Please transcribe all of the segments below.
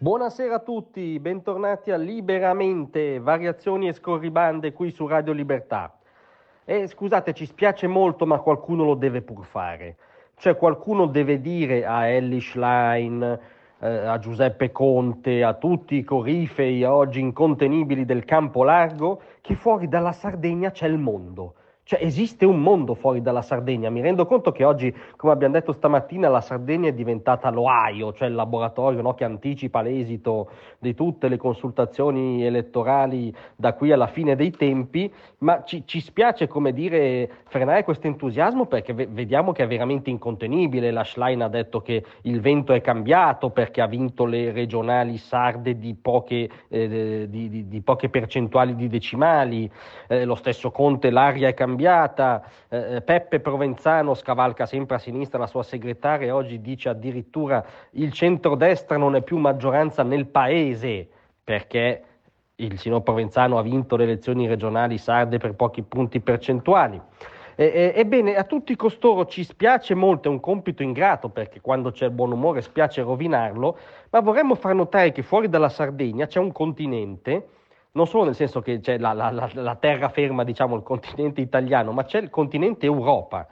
Buonasera a tutti, bentornati a Liberamente, variazioni e scorribande qui su Radio Libertà. E scusate, ci spiace molto, ma qualcuno lo deve pur fare. Cioè qualcuno deve dire a Ellie Schlein, eh, a Giuseppe Conte, a tutti i corifei oggi incontenibili del campo largo, che fuori dalla Sardegna c'è il mondo cioè esiste un mondo fuori dalla Sardegna. Mi rendo conto che oggi, come abbiamo detto stamattina, la Sardegna è diventata l'Ohio, cioè il laboratorio no, che anticipa l'esito di tutte le consultazioni elettorali da qui alla fine dei tempi, ma ci, ci spiace, come dire, frenare questo entusiasmo perché v- vediamo che è veramente incontenibile. La Schlein ha detto che il vento è cambiato perché ha vinto le regionali sarde di poche, eh, di, di, di poche percentuali di decimali, eh, lo stesso Conte, l'aria è cambiata cambiata, eh, eh, Peppe Provenzano scavalca sempre a sinistra la sua segretaria e oggi dice addirittura il centrodestra non è più maggioranza nel paese perché il signor Provenzano ha vinto le elezioni regionali sarde per pochi punti percentuali. ebbene, a tutti costoro ci spiace molto, è un compito ingrato perché quando c'è il buon umore spiace rovinarlo, ma vorremmo far notare che fuori dalla Sardegna c'è un continente non solo nel senso che c'è la, la, la, la terraferma, diciamo, il continente italiano, ma c'è il continente Europa.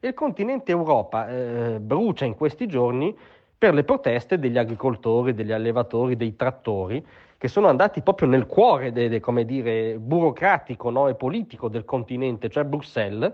Il continente Europa eh, brucia in questi giorni per le proteste degli agricoltori, degli allevatori, dei trattori, che sono andati proprio nel cuore, de, de, come dire, burocratico no, e politico del continente, cioè Bruxelles,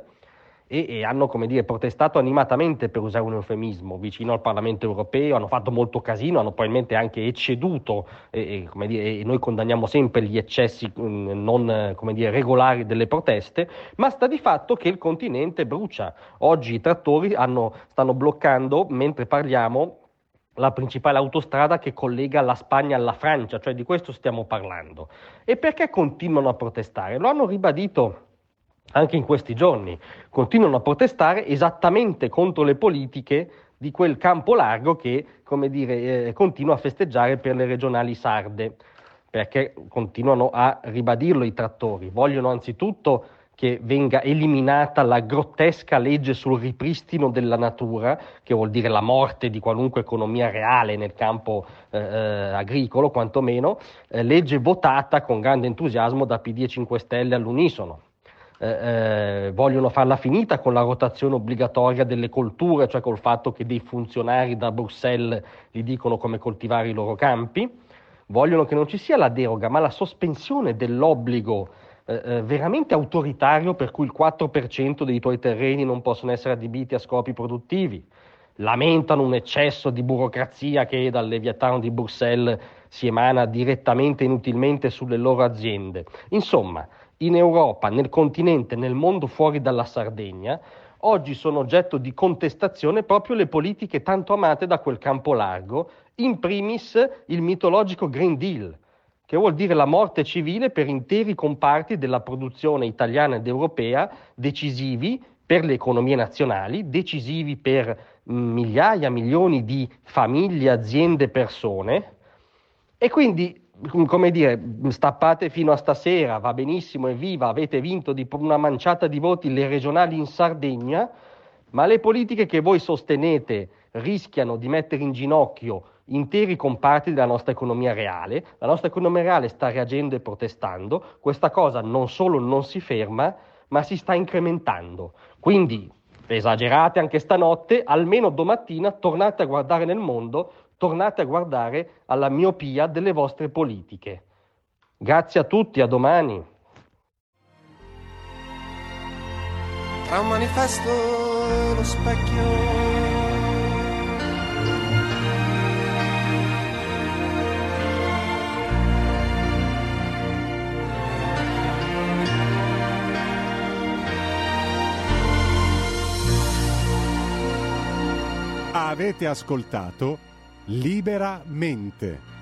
e, e, hanno dire, protestato animatamente, per usare un eufemismo, vicino al Parlamento europeo, hanno fatto molto casino, hanno probabilmente anche ecceduto e, e, dire, e noi condanniamo sempre gli eccessi mh, mm, non dire, regolari delle proteste, ma sta di fatto che il continente brucia. Oggi i trattori hanno, stanno bloccando, mentre parliamo, la principale autostrada che collega la Spagna alla Francia, cioè di questo stiamo parlando. E perché continuano a protestare? Lo hanno ribadito anche in questi giorni, continuano a protestare esattamente contro le politiche di quel campo largo che, come dire, eh, continua a festeggiare per le regionali sarde, perché continuano a ribadirlo i trattori. Vogliono anzitutto che venga eliminata la grottesca legge sul ripristino della natura, che vuol dire la morte di qualunque economia reale nel campo eh, eh agricolo, quantomeno, eh, legge votata con grande entusiasmo da PD e 5 Stelle all'unisono eh, eh, vogliono farla finita con la rotazione obbligatoria delle colture, cioè col fatto che dei funzionari da Bruxelles gli dicono come coltivare i loro campi, vogliono che non ci sia la deroga, ma la sospensione dell'obbligo eh, eh veramente autoritario per cui il 4% dei tuoi terreni non possono essere adibiti a scopi produttivi. Lamentano un eccesso di burocrazia che dal Leviatano di Bruxelles si emana direttamente e inutilmente sulle loro aziende. Insomma, in Europa, nel continente, nel mondo fuori dalla Sardegna, oggi sono oggetto di contestazione proprio le politiche tanto amate da quel campo largo, in primis il mitologico Green Deal, che vuol dire la morte civile per interi comparti della produzione italiana ed europea, decisivi per le economie nazionali, decisivi per migliaia, milioni di famiglie, aziende, persone. E quindi come dire, stappate fino a stasera, va benissimo, evviva, avete vinto di una manciata di voti le regionali in Sardegna, ma le politiche che voi sostenete rischiano di mettere in ginocchio interi comparti della nostra economia reale. La nostra economia reale sta reagendo e protestando. Questa cosa non solo non si ferma, ma si sta incrementando. Quindi esagerate anche stanotte, almeno domattina tornate a guardare nel mondo tornate a guardare alla miopia delle vostre politiche. Grazie a tutti, a domani. Tra un manifesto e lo specchio. Avete ascoltato Liberamente.